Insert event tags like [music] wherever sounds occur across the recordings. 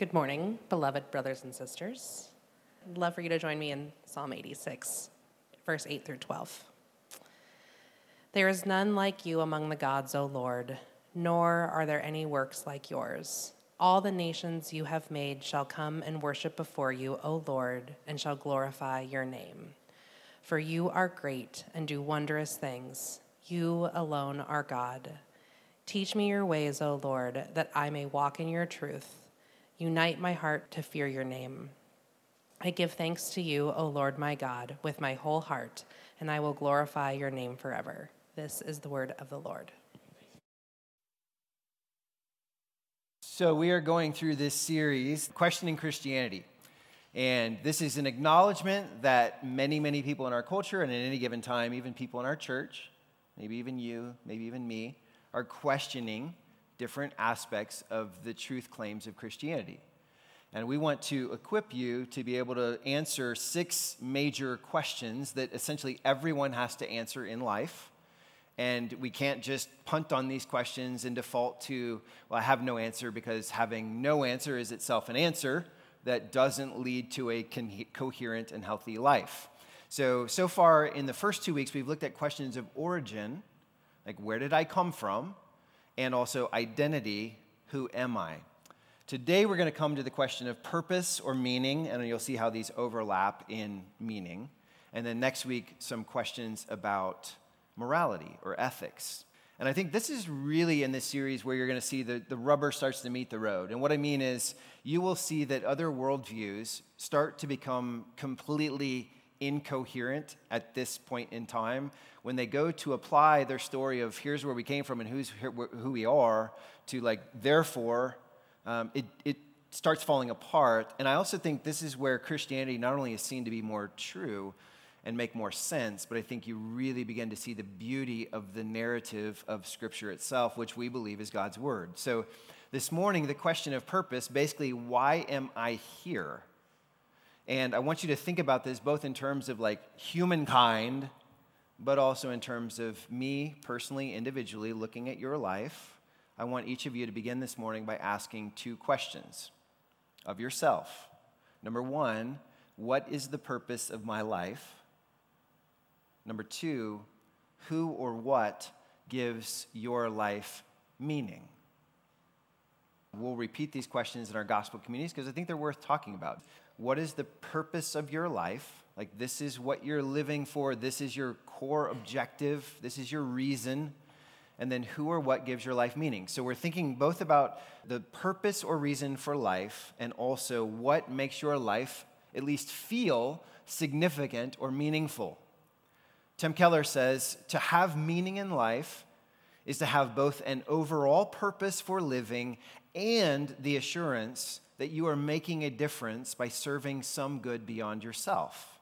Good morning, beloved brothers and sisters. I'd love for you to join me in Psalm 86, verse 8 through 12. There is none like you among the gods, O Lord, nor are there any works like yours. All the nations you have made shall come and worship before you, O Lord, and shall glorify your name. For you are great and do wondrous things. You alone are God. Teach me your ways, O Lord, that I may walk in your truth. Unite my heart to fear your name. I give thanks to you, O Lord my God, with my whole heart, and I will glorify your name forever. This is the word of the Lord. So, we are going through this series, Questioning Christianity. And this is an acknowledgement that many, many people in our culture, and at any given time, even people in our church, maybe even you, maybe even me, are questioning different aspects of the truth claims of Christianity. And we want to equip you to be able to answer six major questions that essentially everyone has to answer in life. And we can't just punt on these questions and default to, well, I have no answer because having no answer is itself an answer that doesn't lead to a con- coherent and healthy life. So, so far in the first two weeks, we've looked at questions of origin, like where did I come from? And also identity who am I? Today, we're going to come to the question of purpose or meaning, and you'll see how these overlap in meaning. And then next week, some questions about morality or ethics. And I think this is really in this series where you're going to see the, the rubber starts to meet the road. And what I mean is, you will see that other worldviews start to become completely incoherent at this point in time. When they go to apply their story of here's where we came from and who's who we are to like therefore um, it, it starts falling apart. And i also think this is where christianity not only is seen to be more true and make more sense but i think you really begin to see the beauty of the narrative of scripture itself which we believe is god's word. So this morning the question of purpose basically why am i here and I want you to think about this both in terms of like humankind, but also in terms of me personally, individually, looking at your life. I want each of you to begin this morning by asking two questions of yourself. Number one, what is the purpose of my life? Number two, who or what gives your life meaning? We'll repeat these questions in our gospel communities because I think they're worth talking about. What is the purpose of your life? Like, this is what you're living for. This is your core objective. This is your reason. And then, who or what gives your life meaning? So, we're thinking both about the purpose or reason for life and also what makes your life at least feel significant or meaningful. Tim Keller says to have meaning in life is to have both an overall purpose for living and the assurance that you are making a difference by serving some good beyond yourself.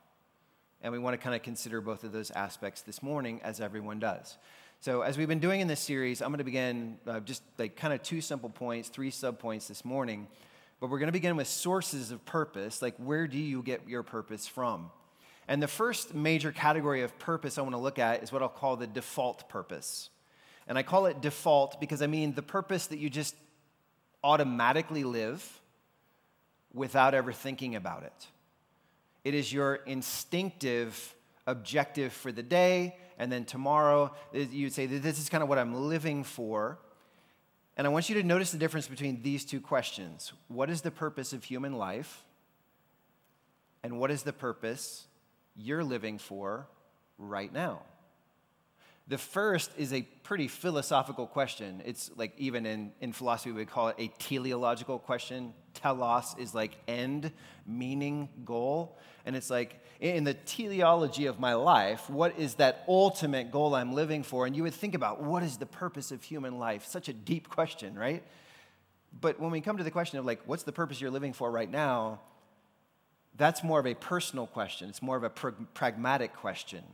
And we want to kind of consider both of those aspects this morning, as everyone does. So, as we've been doing in this series, I'm going to begin uh, just like kind of two simple points, three subpoints this morning. But we're going to begin with sources of purpose, like where do you get your purpose from? And the first major category of purpose I want to look at is what I'll call the default purpose. And I call it default because I mean the purpose that you just automatically live without ever thinking about it. It is your instinctive objective for the day, and then tomorrow you'd say, This is kind of what I'm living for. And I want you to notice the difference between these two questions What is the purpose of human life? And what is the purpose you're living for right now? The first is a pretty philosophical question. It's like, even in, in philosophy, we call it a teleological question. Telos is like end, meaning, goal. And it's like, in the teleology of my life, what is that ultimate goal I'm living for? And you would think about what is the purpose of human life? Such a deep question, right? But when we come to the question of like, what's the purpose you're living for right now? That's more of a personal question. It's more of a pragmatic question.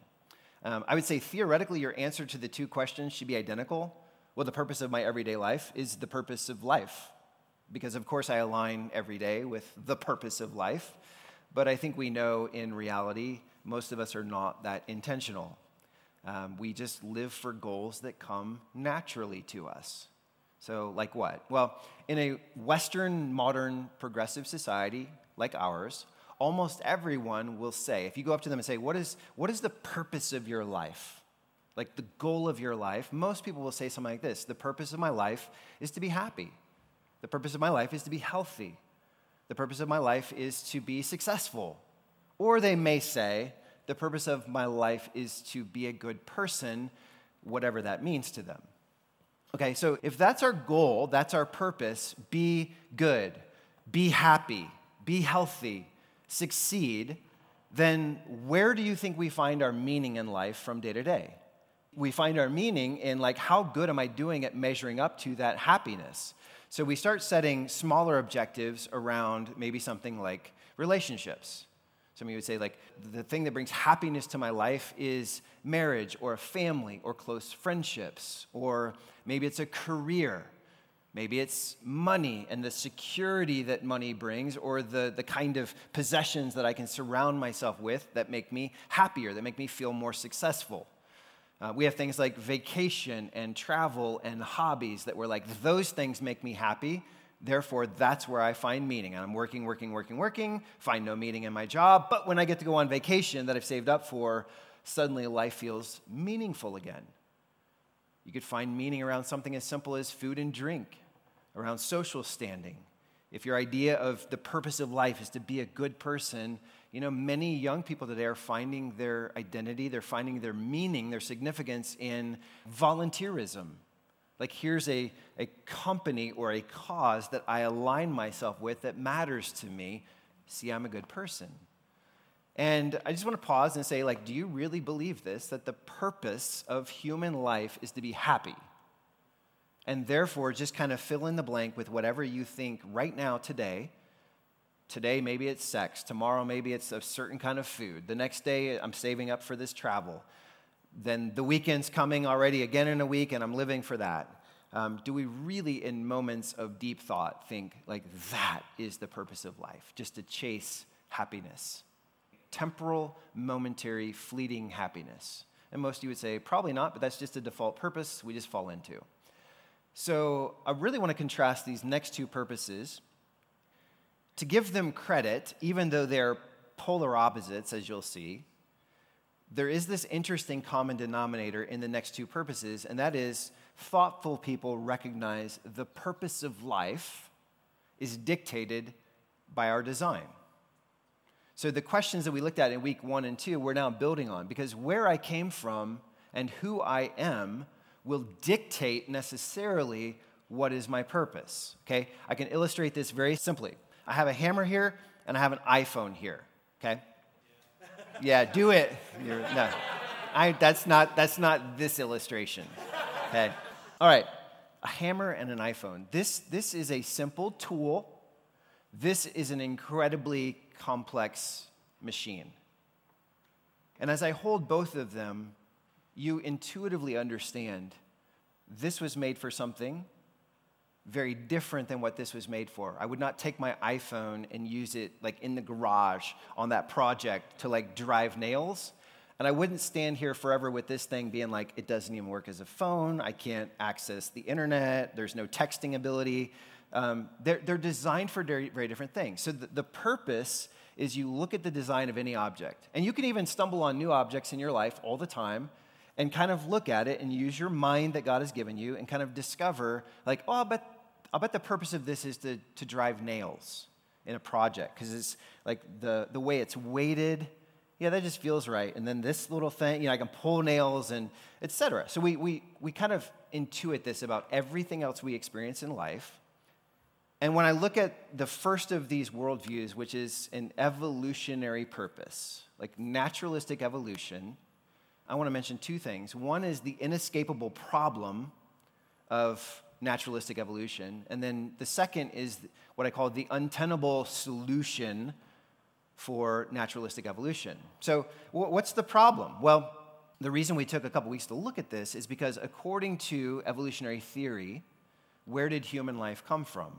Um, I would say theoretically, your answer to the two questions should be identical. Well, the purpose of my everyday life is the purpose of life, because of course I align every day with the purpose of life. But I think we know in reality, most of us are not that intentional. Um, we just live for goals that come naturally to us. So, like what? Well, in a Western, modern, progressive society like ours, almost everyone will say, if you go up to them and say, What is, what is the purpose of your life? Like the goal of your life, most people will say something like this The purpose of my life is to be happy. The purpose of my life is to be healthy. The purpose of my life is to be successful. Or they may say, The purpose of my life is to be a good person, whatever that means to them. Okay, so if that's our goal, that's our purpose, be good, be happy, be healthy, succeed, then where do you think we find our meaning in life from day to day? We find our meaning in like how good am I doing at measuring up to that happiness? So we start setting smaller objectives around maybe something like relationships. Some of you would say, like, the thing that brings happiness to my life is marriage or a family or close friendships, or maybe it's a career. Maybe it's money and the security that money brings, or the, the kind of possessions that I can surround myself with that make me happier, that make me feel more successful. Uh, we have things like vacation and travel and hobbies that we're like, those things make me happy. Therefore, that's where I find meaning. And I'm working, working, working, working, find no meaning in my job. But when I get to go on vacation that I've saved up for, suddenly life feels meaningful again. You could find meaning around something as simple as food and drink, around social standing. If your idea of the purpose of life is to be a good person, you know, many young people today are finding their identity, they're finding their meaning, their significance in volunteerism. Like, here's a, a company or a cause that I align myself with that matters to me. See, I'm a good person. And I just want to pause and say, like, do you really believe this? That the purpose of human life is to be happy? And therefore, just kind of fill in the blank with whatever you think right now, today, Today, maybe it's sex. Tomorrow, maybe it's a certain kind of food. The next day, I'm saving up for this travel. Then the weekend's coming already again in a week, and I'm living for that. Um, do we really, in moments of deep thought, think like that is the purpose of life, just to chase happiness? Temporal, momentary, fleeting happiness. And most of you would say, probably not, but that's just a default purpose we just fall into. So I really want to contrast these next two purposes to give them credit, even though they're polar opposites, as you'll see, there is this interesting common denominator in the next two purposes, and that is thoughtful people recognize the purpose of life is dictated by our design. So the questions that we looked at in week one and two, we're now building on because where I came from and who I am will dictate necessarily what is my purpose. Okay? I can illustrate this very simply. I have a hammer here and I have an iPhone here, okay? Yeah, do it. You're, no, I, that's, not, that's not this illustration, okay? All right, a hammer and an iPhone. This, this is a simple tool. This is an incredibly complex machine. And as I hold both of them, you intuitively understand this was made for something very different than what this was made for. I would not take my iPhone and use it like in the garage on that project to like drive nails. And I wouldn't stand here forever with this thing being like, it doesn't even work as a phone. I can't access the internet. There's no texting ability. Um, they're, they're designed for very, very different things. So the, the purpose is you look at the design of any object. And you can even stumble on new objects in your life all the time and kind of look at it and use your mind that God has given you and kind of discover, like, oh, but I'll bet the purpose of this is to, to drive nails in a project because it's like the, the way it's weighted. Yeah, that just feels right. And then this little thing, you know, I can pull nails and etc. So we, we, we kind of intuit this about everything else we experience in life. And when I look at the first of these worldviews, which is an evolutionary purpose, like naturalistic evolution, I want to mention two things. One is the inescapable problem of naturalistic evolution. And then the second is what I call the untenable solution for naturalistic evolution. So, what's the problem? Well, the reason we took a couple weeks to look at this is because, according to evolutionary theory, where did human life come from?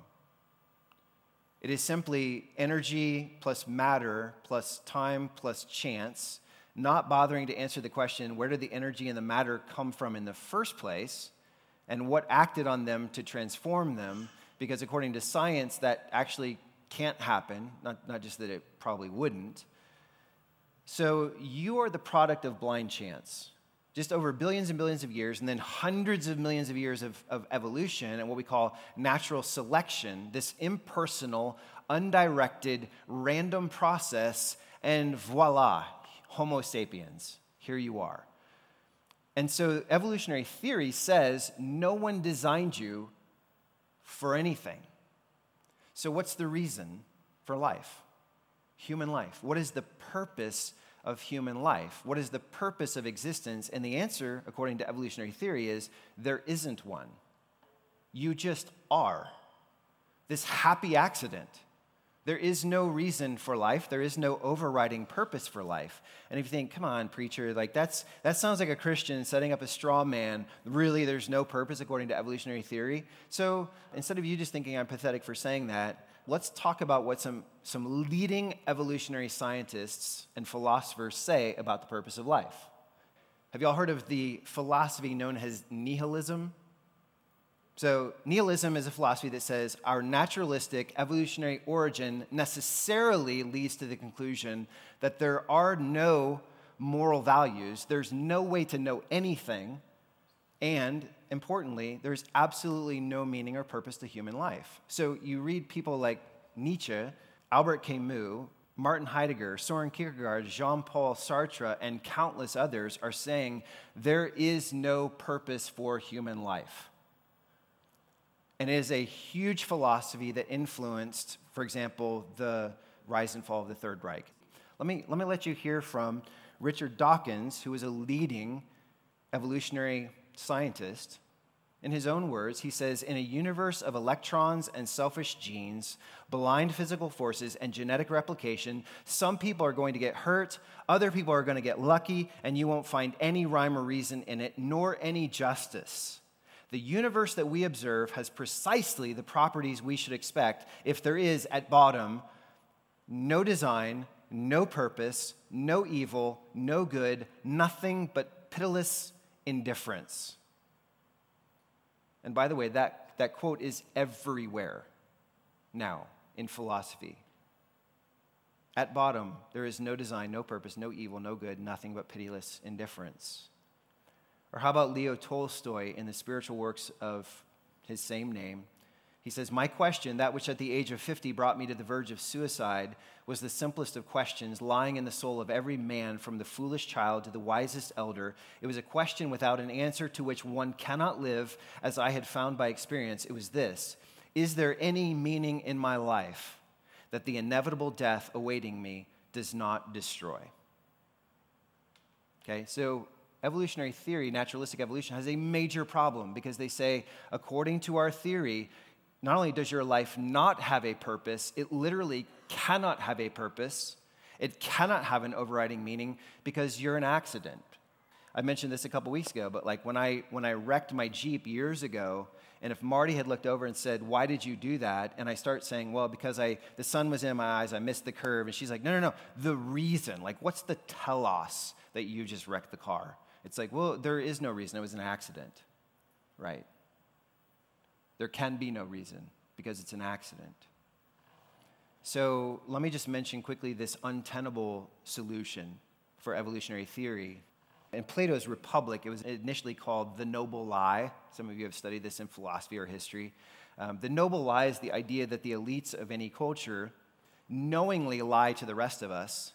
It is simply energy plus matter plus time plus chance, not bothering to answer the question where did the energy and the matter come from in the first place? and what acted on them to transform them, because according to science, that actually can't happen, not, not just that it probably wouldn't. So you are the product of blind chance. Just over billions and billions of years, and then hundreds of millions of years of, of evolution and what we call natural selection, this impersonal, undirected, random process, and voila, Homo sapiens, here you are. And so evolutionary theory says no one designed you for anything. So, what's the reason for life? Human life. What is the purpose of human life? What is the purpose of existence? And the answer, according to evolutionary theory, is there isn't one. You just are. This happy accident there is no reason for life. There is no overriding purpose for life. And if you think, come on, preacher, like that's that sounds like a Christian setting up a straw man. Really, there's no purpose according to evolutionary theory. So instead of you just thinking I'm pathetic for saying that, let's talk about what some, some leading evolutionary scientists and philosophers say about the purpose of life. Have you all heard of the philosophy known as nihilism? So, nihilism is a philosophy that says our naturalistic evolutionary origin necessarily leads to the conclusion that there are no moral values, there's no way to know anything, and importantly, there's absolutely no meaning or purpose to human life. So, you read people like Nietzsche, Albert Camus, Martin Heidegger, Soren Kierkegaard, Jean Paul Sartre, and countless others are saying there is no purpose for human life. And it is a huge philosophy that influenced, for example, the rise and fall of the Third Reich. Let me, let me let you hear from Richard Dawkins, who is a leading evolutionary scientist. In his own words, he says In a universe of electrons and selfish genes, blind physical forces, and genetic replication, some people are going to get hurt, other people are going to get lucky, and you won't find any rhyme or reason in it, nor any justice. The universe that we observe has precisely the properties we should expect if there is, at bottom, no design, no purpose, no evil, no good, nothing but pitiless indifference. And by the way, that, that quote is everywhere now in philosophy. At bottom, there is no design, no purpose, no evil, no good, nothing but pitiless indifference. Or how about Leo Tolstoy in the spiritual works of his same name? He says, My question, that which at the age of 50 brought me to the verge of suicide, was the simplest of questions lying in the soul of every man, from the foolish child to the wisest elder. It was a question without an answer to which one cannot live, as I had found by experience. It was this Is there any meaning in my life that the inevitable death awaiting me does not destroy? Okay, so evolutionary theory, naturalistic evolution, has a major problem because they say, according to our theory, not only does your life not have a purpose, it literally cannot have a purpose. It cannot have an overriding meaning because you're an accident. I mentioned this a couple weeks ago, but like when I when I wrecked my Jeep years ago, and if Marty had looked over and said, "Why did you do that?" and I start saying, "Well, because I the sun was in my eyes, I missed the curve," and she's like, "No, no, no, the reason. Like, what's the telos that you just wrecked the car?" It's like, well, there is no reason. It was an accident, right? There can be no reason because it's an accident. So let me just mention quickly this untenable solution for evolutionary theory. In Plato's Republic, it was initially called the noble lie. Some of you have studied this in philosophy or history. Um, the noble lie is the idea that the elites of any culture knowingly lie to the rest of us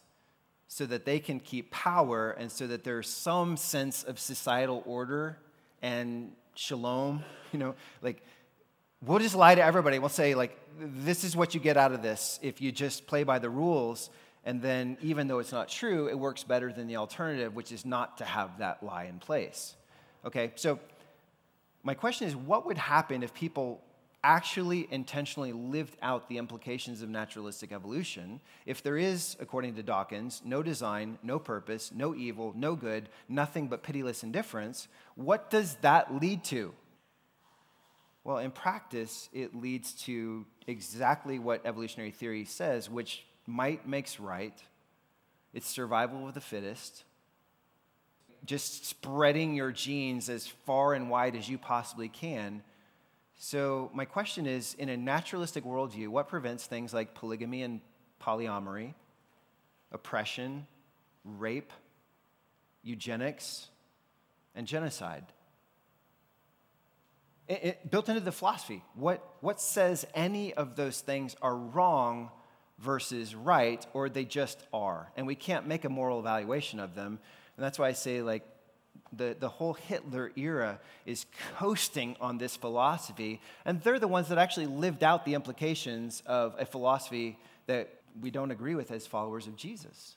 so that they can keep power and so that there's some sense of societal order and shalom. [laughs] You know, like we'll just lie to everybody. We'll say, like, this is what you get out of this if you just play by the rules. And then, even though it's not true, it works better than the alternative, which is not to have that lie in place. Okay, so my question is what would happen if people actually intentionally lived out the implications of naturalistic evolution, if there is, according to Dawkins, no design, no purpose, no evil, no good, nothing but pitiless indifference, what does that lead to? Well, in practice, it leads to exactly what evolutionary theory says, which might makes right. It's survival of the fittest. just spreading your genes as far and wide as you possibly can. So, my question is in a naturalistic worldview, what prevents things like polygamy and polyamory, oppression, rape, eugenics, and genocide? It, it, built into the philosophy, what, what says any of those things are wrong versus right, or they just are? And we can't make a moral evaluation of them. And that's why I say, like, the, the whole Hitler era is coasting on this philosophy, and they're the ones that actually lived out the implications of a philosophy that we don't agree with as followers of Jesus.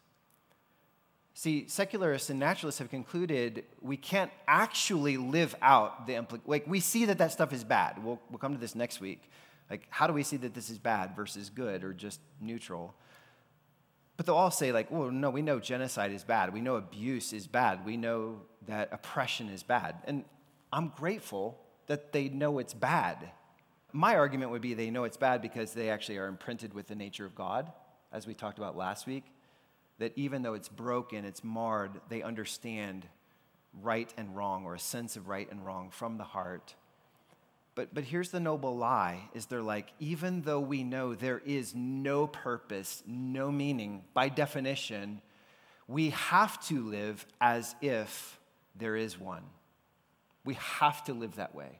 See, secularists and naturalists have concluded we can't actually live out the implications. Like, we see that that stuff is bad. We'll, we'll come to this next week. Like, how do we see that this is bad versus good or just neutral? But they'll all say, like, well, no, we know genocide is bad. We know abuse is bad. We know that oppression is bad. And I'm grateful that they know it's bad. My argument would be they know it's bad because they actually are imprinted with the nature of God, as we talked about last week. That even though it's broken, it's marred, they understand right and wrong or a sense of right and wrong from the heart but, but here's the noble lie is they're like, even though we know there is no purpose, no meaning, by definition, we have to live as if there is one. We have to live that way,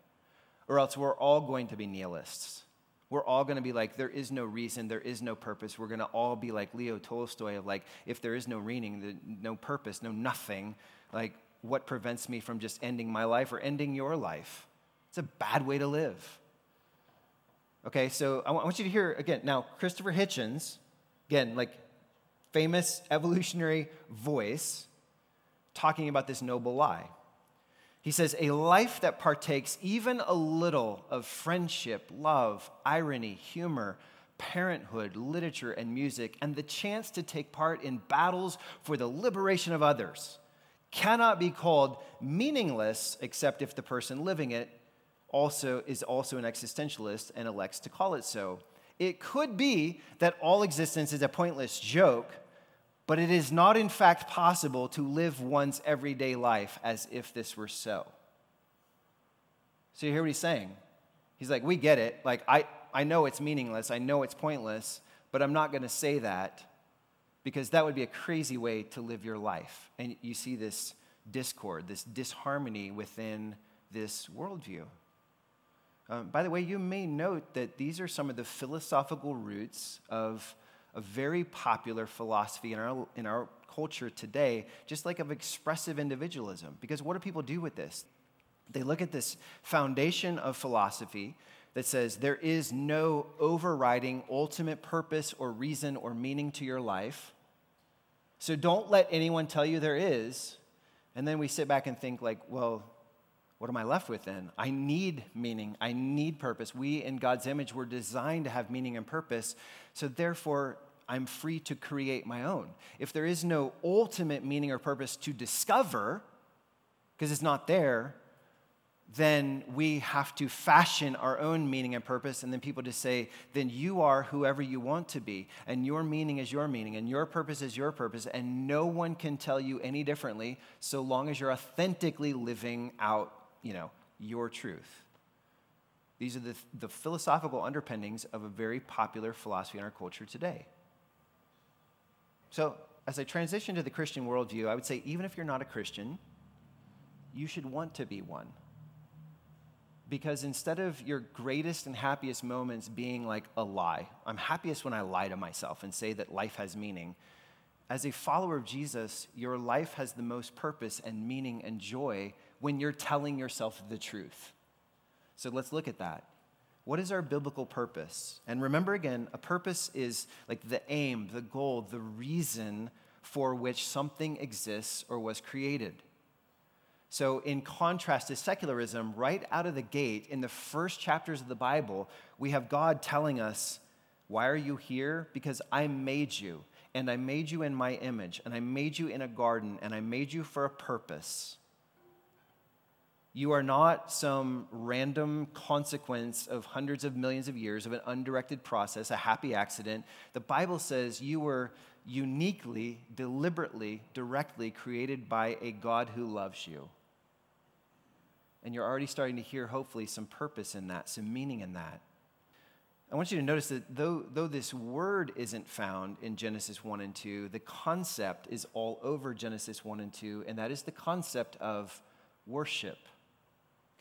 or else we're all going to be nihilists. We're all going to be like, there is no reason, there is no purpose. We're going to all be like Leo Tolstoy of like, if there is no meaning, no purpose, no nothing, like, what prevents me from just ending my life or ending your life? It's a bad way to live. Okay, so I want you to hear again now, Christopher Hitchens, again, like famous evolutionary voice, talking about this noble lie. He says, A life that partakes even a little of friendship, love, irony, humor, parenthood, literature, and music, and the chance to take part in battles for the liberation of others cannot be called meaningless except if the person living it also is also an existentialist and elects to call it so. It could be that all existence is a pointless joke, but it is not in fact possible to live one's everyday life as if this were so. So you hear what he's saying? He's like, we get it. Like, I, I know it's meaningless, I know it's pointless, but I'm not going to say that because that would be a crazy way to live your life. And you see this discord, this disharmony within this worldview. Um, by the way, you may note that these are some of the philosophical roots of a very popular philosophy in our, in our culture today, just like of expressive individualism. Because what do people do with this? They look at this foundation of philosophy that says there is no overriding ultimate purpose or reason or meaning to your life. So don't let anyone tell you there is. And then we sit back and think, like, well, what am I left with then? I need meaning. I need purpose. We, in God's image, were designed to have meaning and purpose. So, therefore, I'm free to create my own. If there is no ultimate meaning or purpose to discover, because it's not there, then we have to fashion our own meaning and purpose. And then people just say, then you are whoever you want to be. And your meaning is your meaning. And your purpose is your purpose. And no one can tell you any differently so long as you're authentically living out you know, your truth. These are the, the philosophical underpinnings of a very popular philosophy in our culture today. So, as I transition to the Christian worldview, I would say even if you're not a Christian, you should want to be one. Because instead of your greatest and happiest moments being like a lie, I'm happiest when I lie to myself and say that life has meaning. As a follower of Jesus, your life has the most purpose and meaning and joy when you're telling yourself the truth. So let's look at that. What is our biblical purpose? And remember again, a purpose is like the aim, the goal, the reason for which something exists or was created. So, in contrast to secularism, right out of the gate, in the first chapters of the Bible, we have God telling us, Why are you here? Because I made you, and I made you in my image, and I made you in a garden, and I made you for a purpose. You are not some random consequence of hundreds of millions of years of an undirected process, a happy accident. The Bible says you were uniquely, deliberately, directly created by a God who loves you. And you're already starting to hear, hopefully, some purpose in that, some meaning in that. I want you to notice that though, though this word isn't found in Genesis 1 and 2, the concept is all over Genesis 1 and 2, and that is the concept of worship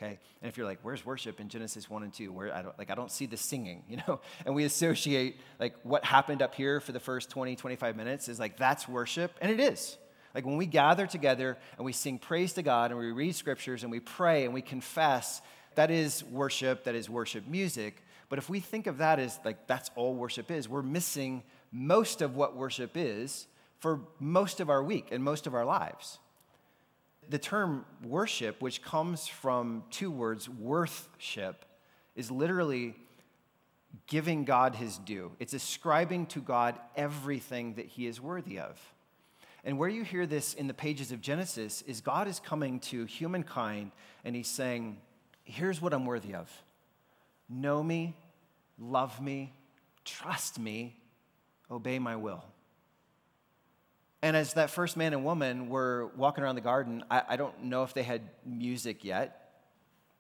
okay? And if you're like where's worship? In genesis 1 and 2 where i don't like i don't see the singing [laughs] you know? And we associate like what happened up here for the first 20 25 minutes is like that's worship and it is. Like when we gather together and we sing praise to god and we read scriptures and we pray and we confess that is worship that is worship music. But if we think of that as like that's all worship is we're missing most of what worship is for most of our week and most of our lives the term worship, which comes from two words, worthship, is literally giving God his due. It's ascribing to God everything that he is worthy of. And where you hear this in the pages of Genesis is God is coming to humankind and he's saying, Here's what I'm worthy of know me, love me, trust me, obey my will. And as that first man and woman were walking around the garden, I, I don't know if they had music yet,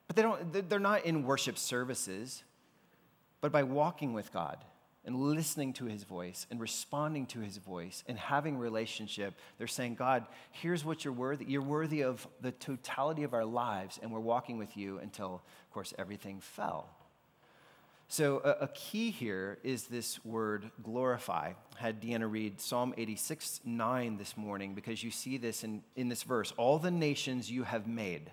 but they don't, they're not in worship services. But by walking with God and listening to his voice and responding to his voice and having relationship, they're saying, God, here's what you're worthy. You're worthy of the totality of our lives, and we're walking with you until, of course, everything fell. So, a, a, key here is this word glorify. Had Deanna read Psalm 86 9 this morning because you see this in, in this verse. All the nations you have made.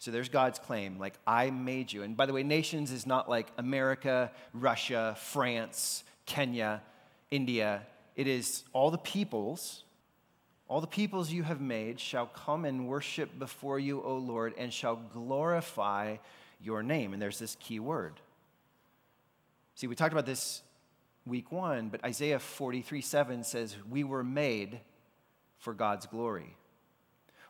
So, there's God's claim, like, I made you. And by the way, nations is not like America, Russia, France, Kenya, India. It is all the peoples. All the peoples you have made shall come and worship before you, O Lord, and shall glorify your name. And there's this key word See, we talked about this week one, but Isaiah 43 7 says, We were made for God's glory.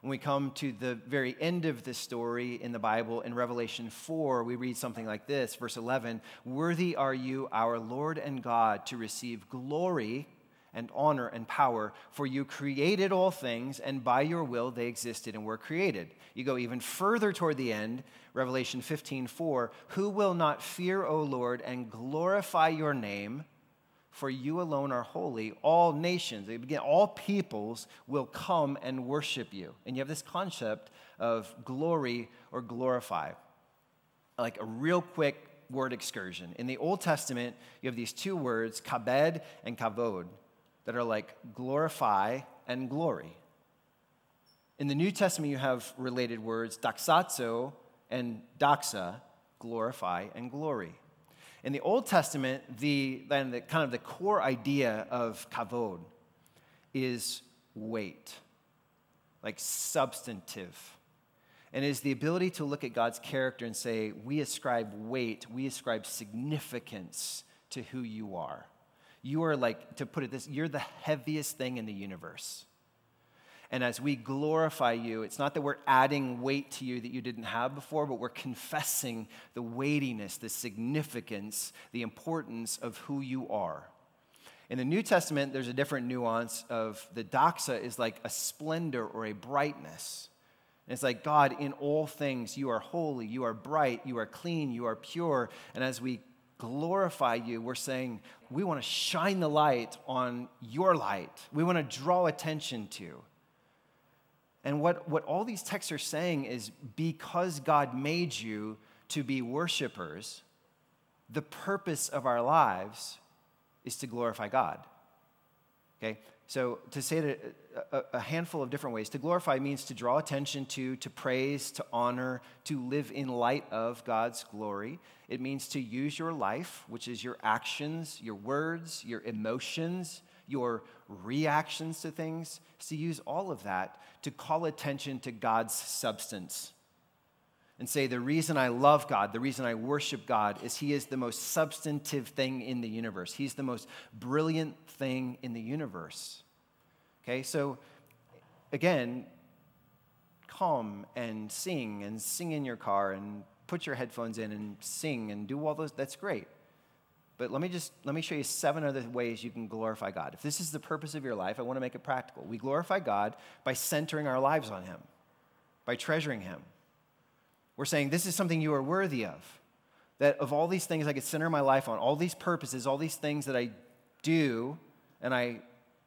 When we come to the very end of this story in the Bible, in Revelation 4, we read something like this, verse 11 Worthy are you, our Lord and God, to receive glory and honor and power, for you created all things, and by your will they existed and were created. You go even further toward the end, Revelation 15 4, who will not fear, O Lord, and glorify your name? For you alone are holy. All nations, begin, all peoples will come and worship you. And you have this concept of glory or glorify. Like a real quick word excursion. In the Old Testament, you have these two words, kabed and kavod that are like glorify and glory. In the New Testament, you have related words, doxazo and doxa, glorify and glory. In the Old Testament, the, then the kind of the core idea of kavod is weight, like substantive. And is the ability to look at God's character and say, we ascribe weight, we ascribe significance to who you are. You are like, to put it this, you're the heaviest thing in the universe. And as we glorify you, it's not that we're adding weight to you that you didn't have before, but we're confessing the weightiness, the significance, the importance of who you are. In the New Testament, there's a different nuance of the doxa is like a splendor or a brightness. It's like, God, in all things, you are holy, you are bright, you are clean, you are pure. And as we glorify you, we're saying we want to shine the light on your light. We want to draw attention to. And what, what all these texts are saying is because God made you to be worshipers, the purpose of our lives is to glorify God. Okay? So, to say it uh, a, a, handful of different ways, to glorify means to draw attention to, to praise, to honor, to live in light of God's glory. It means to use your life, which is your actions, your words, your emotions, your reactions to things, to use all of that to call attention to God's substance. And say, the reason I love God, the reason I worship God, is He is the most substantive thing in the universe. He's the most brilliant thing in the universe. Okay, so again, come and sing and sing in your car and put your headphones in and sing and do all those. That's great. But let me just let me show you seven other ways you can glorify God. If this is the purpose of your life, I want to make it practical. We glorify God by centering our lives on him, by treasuring him. We're saying this is something you are worthy of. That of all these things I could center my life on, all these purposes, all these things that I do and I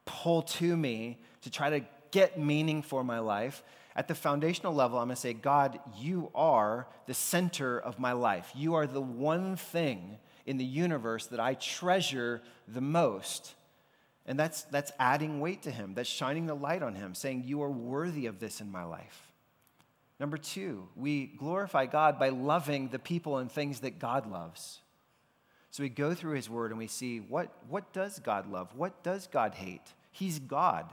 pull to me to try to get meaning for my life, at the foundational level, I'm going to say, God, you are the center of my life. You are the one thing in the universe that I treasure the most. And that's, that's adding weight to him, that's shining the light on him, saying, You are worthy of this in my life. Number two, we glorify God by loving the people and things that God loves. So we go through his word and we see what, what does God love? What does God hate? He's God.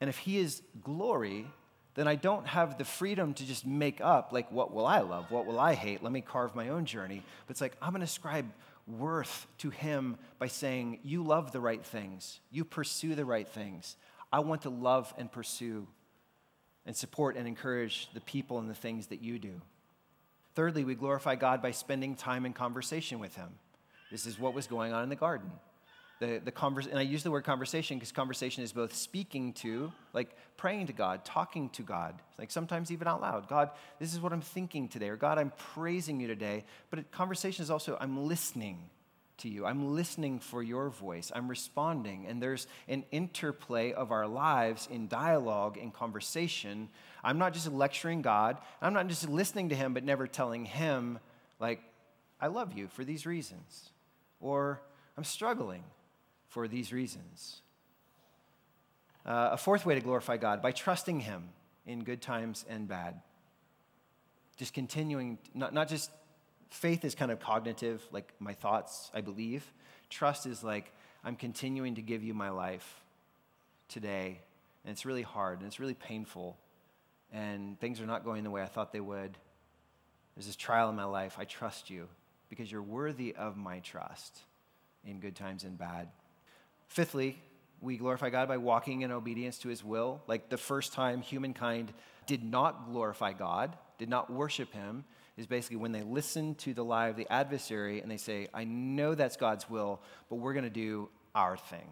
And if he is glory, then I don't have the freedom to just make up, like, what will I love? What will I hate? Let me carve my own journey. But it's like, I'm going to ascribe worth to him by saying, You love the right things, you pursue the right things. I want to love and pursue and support and encourage the people and the things that you do. Thirdly, we glorify God by spending time in conversation with Him. This is what was going on in the garden. The, the converse, and I use the word conversation because conversation is both speaking to, like praying to God, talking to God, like sometimes even out loud. God, this is what I'm thinking today, or God, I'm praising you today. But conversation is also, I'm listening to you. I'm listening for your voice. I'm responding. And there's an interplay of our lives in dialogue, in conversation. I'm not just lecturing God. I'm not just listening to Him, but never telling Him, like, I love you for these reasons. Or I'm struggling for these reasons. Uh, a fourth way to glorify God by trusting Him in good times and bad. Just continuing, not, not just faith is kind of cognitive, like my thoughts, I believe. Trust is like, I'm continuing to give you my life today, and it's really hard, and it's really painful, and things are not going the way I thought they would. There's this trial in my life. I trust you because you're worthy of my trust in good times and bad. Fifthly, we glorify God by walking in obedience to his will. Like the first time humankind did not glorify God, did not worship him, is basically when they listen to the lie of the adversary and they say, I know that's God's will, but we're going to do our thing.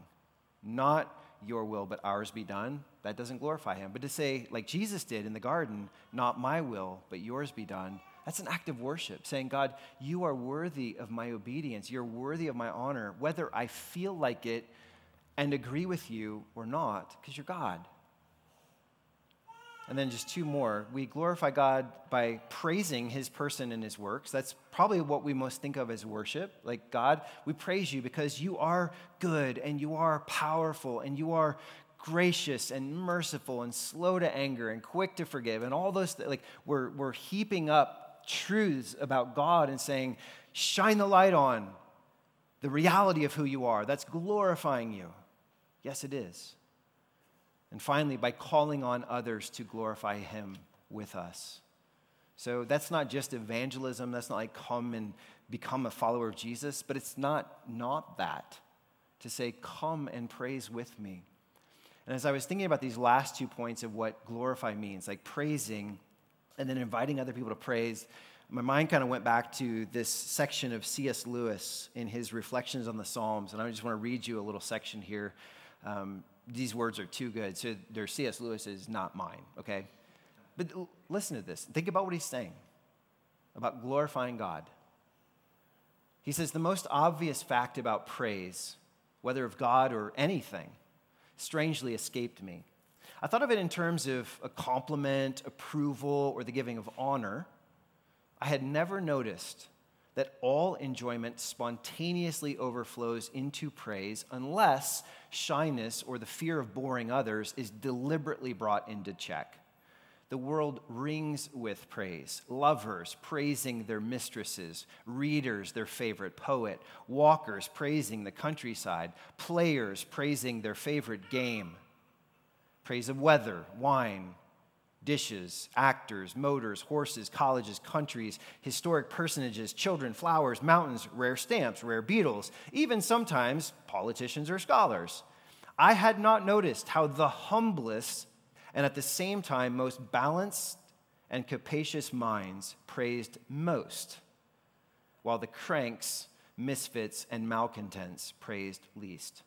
Not your will, but ours be done. That doesn't glorify him. But to say, like Jesus did in the garden, not my will, but yours be done, that's an act of worship, saying, God, you are worthy of my obedience. You're worthy of my honor, whether I feel like it and agree with you or not, because you're God. And then just two more. We glorify God by praising his person and his works. That's probably what we most think of as worship. Like, God, we praise you because you are good and you are powerful and you are gracious and merciful and slow to anger and quick to forgive and all those like we're, we're heaping up truths about god and saying shine the light on the reality of who you are that's glorifying you yes it is and finally, by calling on others to glorify Him with us. So that's not just evangelism. That's not like come and become a follower of Jesus, but it's not not that. To say, come and praise with me. And as I was thinking about these last two points of what glorify means, like praising and then inviting other people to praise, my mind kind of went back to this section of C.S. Lewis in his Reflections on the Psalms. And I just want to read you a little section here. Um, these words are too good. So they're C.S. Lewis's, not mine, okay? But listen to this. Think about what he's saying about glorifying God. He says the most obvious fact about praise, whether of God or anything, strangely escaped me. I thought of it in terms of a compliment, approval, or the giving of honor. I had never noticed that all enjoyment spontaneously overflows into praise unless shyness or the fear of boring others is deliberately brought into check. The world rings with praise. Lovers praising their mistresses, readers their favorite poet, walkers praising the countryside, players praising their favorite game. Praise of weather, wine, dishes, actors, motors, horses, colleges, countries, historic personages, children, flowers, mountains, rare stamps, rare beetles, even sometimes politicians or scholars. I had not noticed how the humblest and at the same time, most balanced and capacious minds praised most, while the cranks, misfits, and malcontents praised least.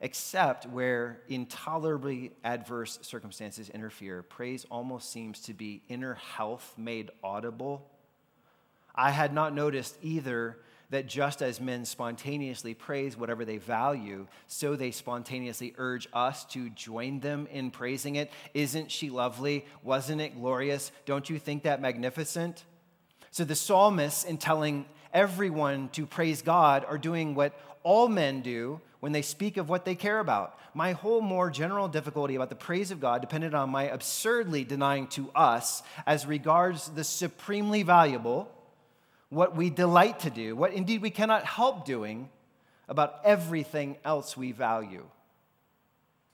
Except where intolerably adverse circumstances interfere, praise almost seems to be inner health made audible. I had not noticed either that just as men spontaneously praise whatever they value, so they spontaneously urge us to join them in praising it. Isn't she lovely? Wasn't it glorious? Don't you think that magnificent? So the psalmists, in telling everyone to praise God, are doing what all men do when they speak of what they care about. My whole more general difficulty about the praise of God depended on my absurdly denying to us, as regards the supremely valuable, what we delight to do, what indeed we cannot help doing about everything else we value.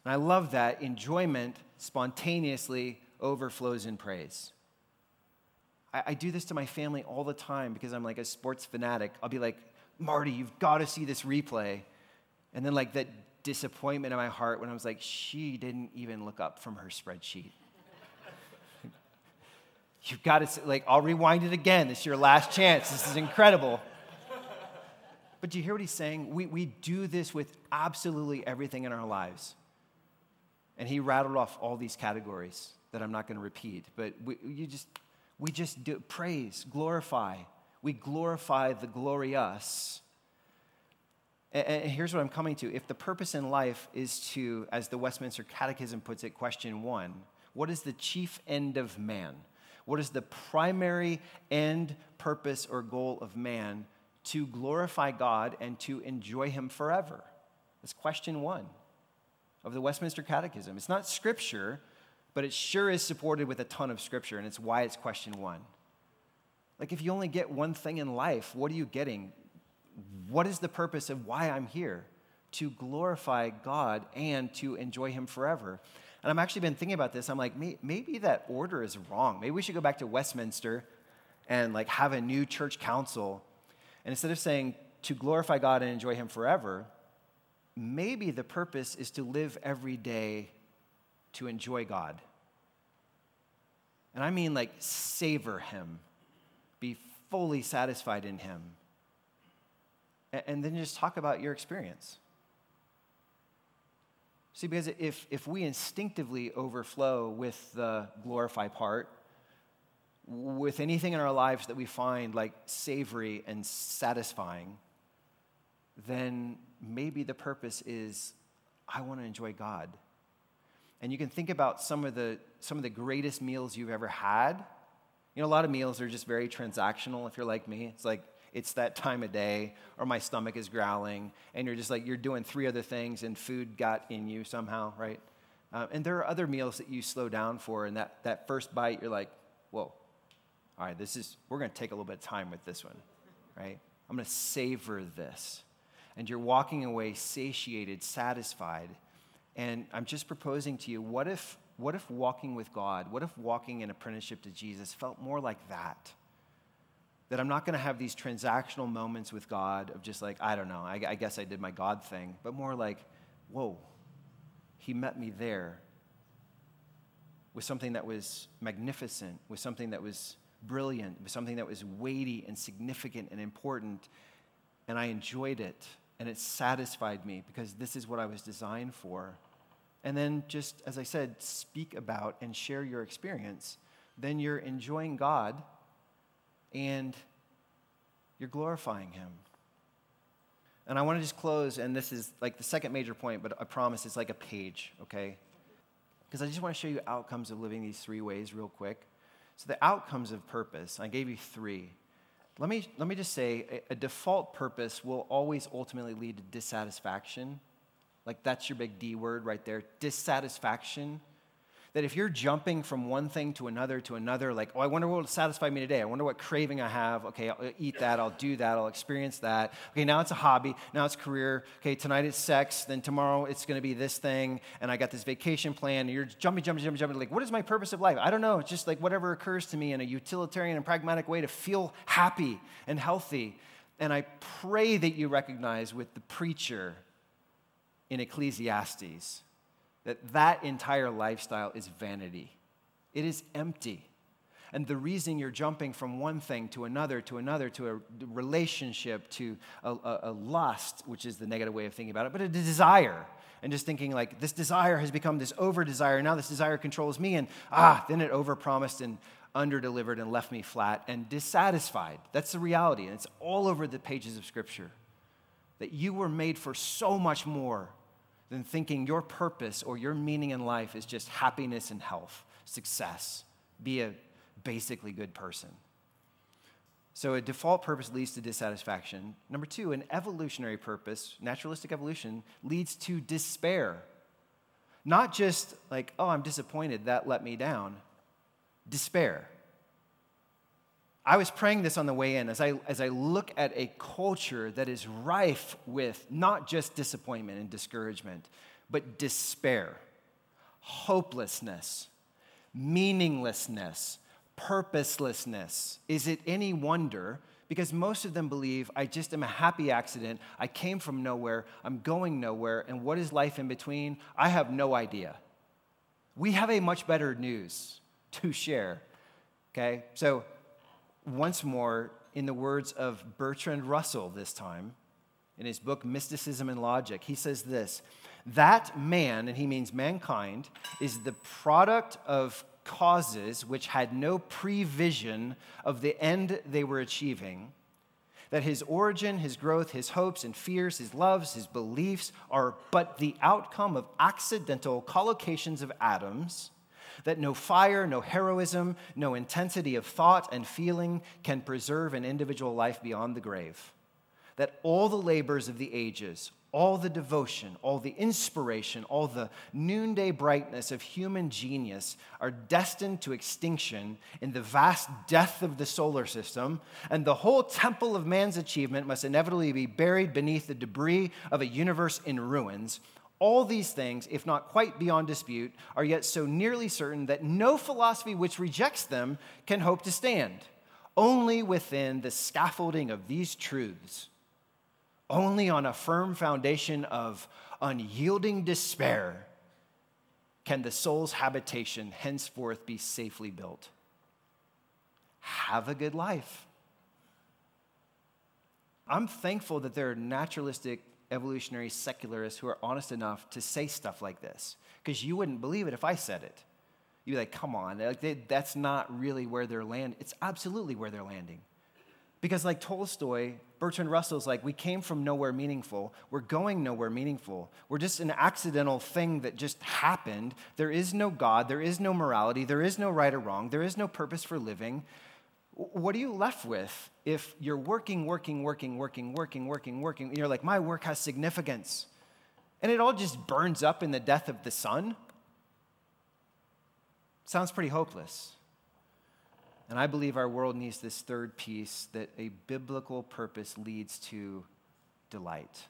And I love that enjoyment spontaneously overflows in praise. I, I, do this to my family all the time because I'm like a sports fanatic. I'll be like, Marty, you've got to see this replay. And then, like, that disappointment in my heart when I was like, she didn't even look up from her spreadsheet. [laughs] You've got to, like, I'll rewind it again. This is your last chance. This is incredible. But do you hear what he's saying? We, we do this with absolutely everything in our lives. And he rattled off all these categories that I'm not going to repeat. But we, you just, we just do praise, glorify. We glorify the glorious. And, here's what I'm coming to. If the purpose in life is to, as the Westminster Catechism puts it, question one, what is the chief end of man? What is the primary end, purpose, or goal of man? To glorify God and to enjoy Him forever. That's question one of the Westminster Catechism. It's not scripture, but it sure is supported with a ton of scripture, and it's why it's question one. Like, if you only get one thing in life, what are you getting? What is the purpose of why I'm here? To glorify God and to enjoy Him forever. And I've actually been thinking about this. I'm like, maybe that order is wrong. Maybe we should go back to Westminster and like have a new church council. And instead of saying to glorify God and enjoy Him forever, maybe the purpose is to live every day to enjoy God. And I mean like savor Him, be fully satisfied in Him. And then just talk about your experience. See, because if, if we instinctively overflow with the glorify part, with anything in our lives that we find like savory and satisfying, then maybe the purpose is I want to enjoy God. And you can think about some of the some of the greatest meals you've ever had. You know, a lot of meals are just very transactional if you're like me. It's like it's that time of day, or my stomach is growling, and you're just like, you're doing three other things, and food got in you somehow, right? Um, and there are other meals that you slow down for, and that, that first bite, you're like, whoa, all right, this is, we're to take a little bit of time with this one, right? I'm to savor this. And you're walking away satiated, satisfied. And I'm just proposing to you, what if, what if walking with God, what if walking in apprenticeship to Jesus felt more like that? That I'm not going to have these transactional moments with God of just like, I don't know, I, I, guess I did my God thing, but more like, whoa, He met me there with something that was magnificent, with something that was brilliant, with something that was weighty and significant and important, and I enjoyed it, and it satisfied me because this is what I was designed for. And then, just as I said, speak about and share your experience. Then you're enjoying God and you're glorifying Him. And I want to just close, and this is like the second major point, but I promise it's like a page, okay? Because I just want to show you outcomes of living these three ways real quick. So, the outcomes of purpose, I gave you three. Let me, let me just say a, a default purpose will always ultimately lead to dissatisfaction. Like, that's your big D word right there dissatisfaction that if you're jumping from one thing to another to another, like, oh, I wonder what will satisfy me today. I wonder what craving I have. Okay, I'll eat that. I'll do that. I'll experience that. Okay, now it's a hobby. Now it's career. Okay, tonight it's sex. Then tomorrow it's going to be this thing. And I got this vacation plan. And you're jumping, jumping, jumping, jumping. Like, what is my purpose of life? I don't know. It's just like whatever occurs to me in a utilitarian and pragmatic way to feel happy and healthy. And I pray that you recognize with the preacher in Ecclesiastes that that entire lifestyle is vanity. It is empty. And the reason you're jumping from one thing to another, to another, to a relationship, to a, a, a lust, which is the negative way of thinking about it, but a desire. And just thinking like this desire has become this over desire. Now this desire controls me. And ah, then it overpromised and underdelivered and left me flat and dissatisfied. That's the reality. And it's all over the pages of Scripture. That you were made for so much more than thinking your purpose or your meaning in life is just happiness and health, success, be a basically good person. So, a default purpose leads to dissatisfaction. Number two, an evolutionary purpose, naturalistic evolution, leads to despair. Not just like, oh, I'm disappointed, that let me down. Despair. I was praying this on the way in as I, as I look at a culture that is rife with not just disappointment and discouragement, but despair, hopelessness, meaninglessness, purposelessness. Is it any wonder? Because most of them believe I just am a happy accident. I came from nowhere. I'm going nowhere. And what is life in between? I have no idea. We have a much better news to share. Okay? So, once more, in the words of Bertrand Russell this time, in his book Mysticism and Logic, he says this that man, and he means mankind, is the product of causes which had no prevision of the end they were achieving, that his origin, his growth, his hopes and fears, his loves, his beliefs are but the outcome of accidental collocations of atoms, that no fire, no heroism, no intensity of thought and feeling can preserve an individual life beyond the grave, that all the labors of the ages, all the devotion, all the inspiration, all the noonday brightness of human genius are destined to extinction in the vast death of the solar system, and the whole temple of man's achievement must inevitably be buried beneath the debris of a universe in ruins. All these things, if not quite beyond dispute, are yet so nearly certain that no philosophy which rejects them can hope to stand. Only within the scaffolding of these truths only on a firm foundation of unyielding despair can the soul's habitation henceforth be safely built. Have a good life. I'm thankful that there are naturalistic, evolutionary secularists who are honest enough to say stuff like this, because you wouldn't believe it if I said it. You'd be like, come on, that's not really where they're landing. It's absolutely where they're landing. Because, like Tolstoy, Bertrand Russell's like, we came from nowhere meaningful. We're going nowhere meaningful. We're just an accidental thing that just happened. There is no God. There is no morality. There is no right or wrong. There is no purpose for living. What are you left with if you're working, working, working, working, working, working, working, you're like, my work has significance? And it all just burns up in the death of the sun? Sounds pretty hopeless. And I believe our world needs this third piece that a biblical purpose leads to delight,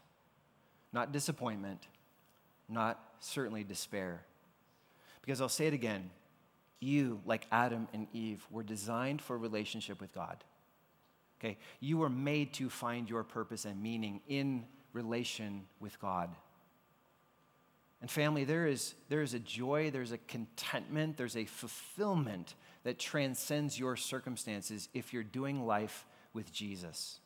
not disappointment, not certainly despair. Because I'll say it again you, like Adam and Eve, were designed for relationship with God. Okay? You were made to find your purpose and meaning in relation with God. And family, there is, there is a joy, there's a contentment, there's a fulfillment that transcends your circumstances if you're doing life with Jesus.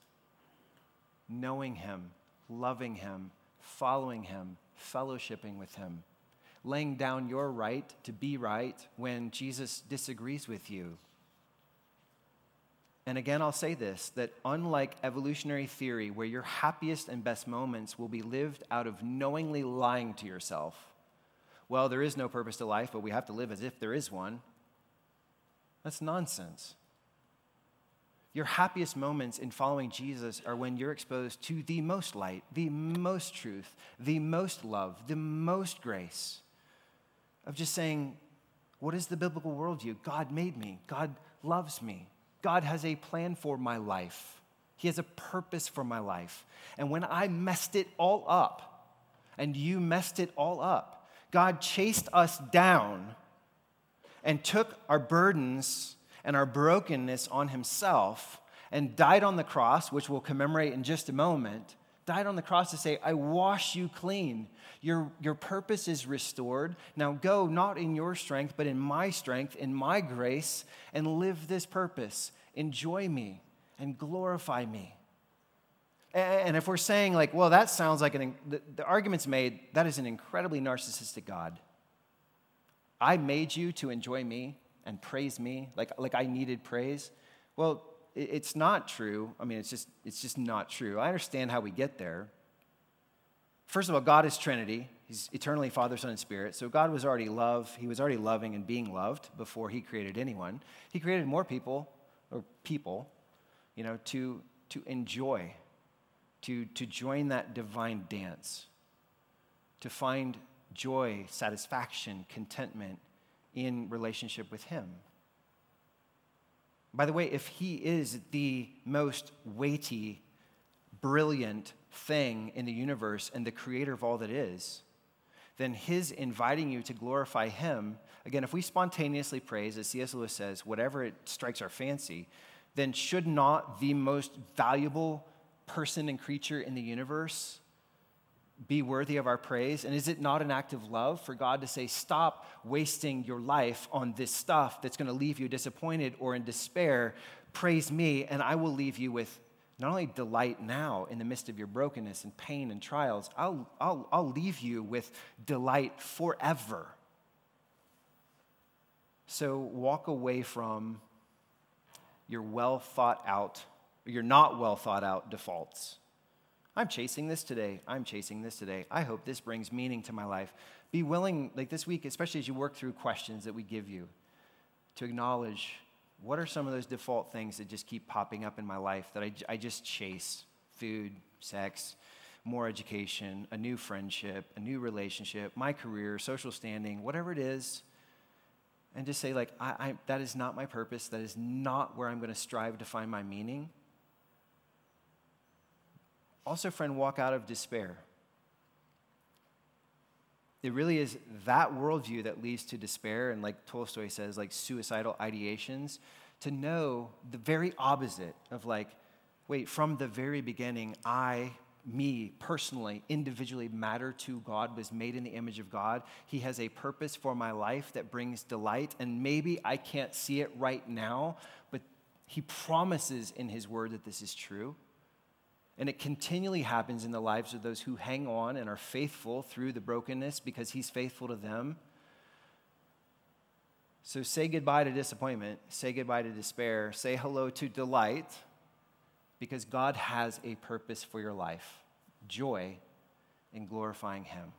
Knowing Him, loving Him, following Him, fellowshipping with Him, laying down your right to be right when Jesus disagrees with you. And again, I'll say this that unlike evolutionary theory, where your happiest and best moments will be lived out of knowingly lying to yourself, well, there is no purpose to life, but we have to live as if there is one. That's nonsense. Your happiest moments in following Jesus are when you're exposed to the most light, the most truth, the most love, the most grace. Of just saying, what is the biblical worldview? God made me, God loves me, God has a plan for my life, He has a purpose for my life. And when I messed it all up, and you messed it all up, God chased us down and took our burdens and our brokenness on himself and died on the cross, which we'll commemorate in just a moment, died on the cross to say, I wash you clean. Your, your purpose is restored. Now go not in your strength, but in my strength, in my grace, and live this purpose. Enjoy me and glorify me. And if we're saying, like, well, that sounds like an, the, the argument's made, that is an incredibly narcissistic God. I made you to enjoy me and praise me like, like I needed praise. Well, it's not true. I mean, it's just, it's just not true. I understand how we get there. First of all, God is Trinity. He's eternally Father, Son, and Spirit. So God was already love. He was already loving and being loved before he created anyone. He created more people, or people, you know, to, to enjoy, to, to join that divine dance, to find joy, satisfaction, contentment in relationship with him. By the way, if he is the most weighty, brilliant thing in the universe and the creator of all that is, then his inviting you to glorify him, again, if we spontaneously praise, as C.S. Lewis says, whatever it strikes our fancy, then should not the most valuable person and creature in the universe be worthy of our praise? And is it not an act of love for God to say, stop wasting your life on this stuff that's going to leave you disappointed or in despair? Praise me, and I will leave you with not only delight now in the midst of your brokenness and pain and trials, I'll, I'll, I'll leave you with delight forever. So walk away from your well thought out, your not well thought out defaults I'm chasing this today. I'm chasing this today. I hope this brings meaning to my life. Be willing, like this week, especially as you work through questions that we give you, to acknowledge what are some of those default things that just keep popping up in my life that I, I just chase food, sex, more education, a new friendship, a new relationship, my career, social standing, whatever it is. And just say, like, I, I, that is not my purpose. That is not where I'm going to strive to find my meaning. Also, friend, walk out of despair. It really is that worldview that leads to despair and, like Tolstoy says, like suicidal ideations, to know the very opposite of, like, wait, from the very beginning, I, me personally, individually matter to God, was made in the image of God. He has a purpose for my life that brings delight, and maybe I can't see it right now, but He promises in His word that this is true. And it continually happens in the lives of those who hang on and are faithful through the brokenness because He's faithful to them. So say goodbye to disappointment, say goodbye to despair, say hello to delight because God has a purpose for your life joy in glorifying Him.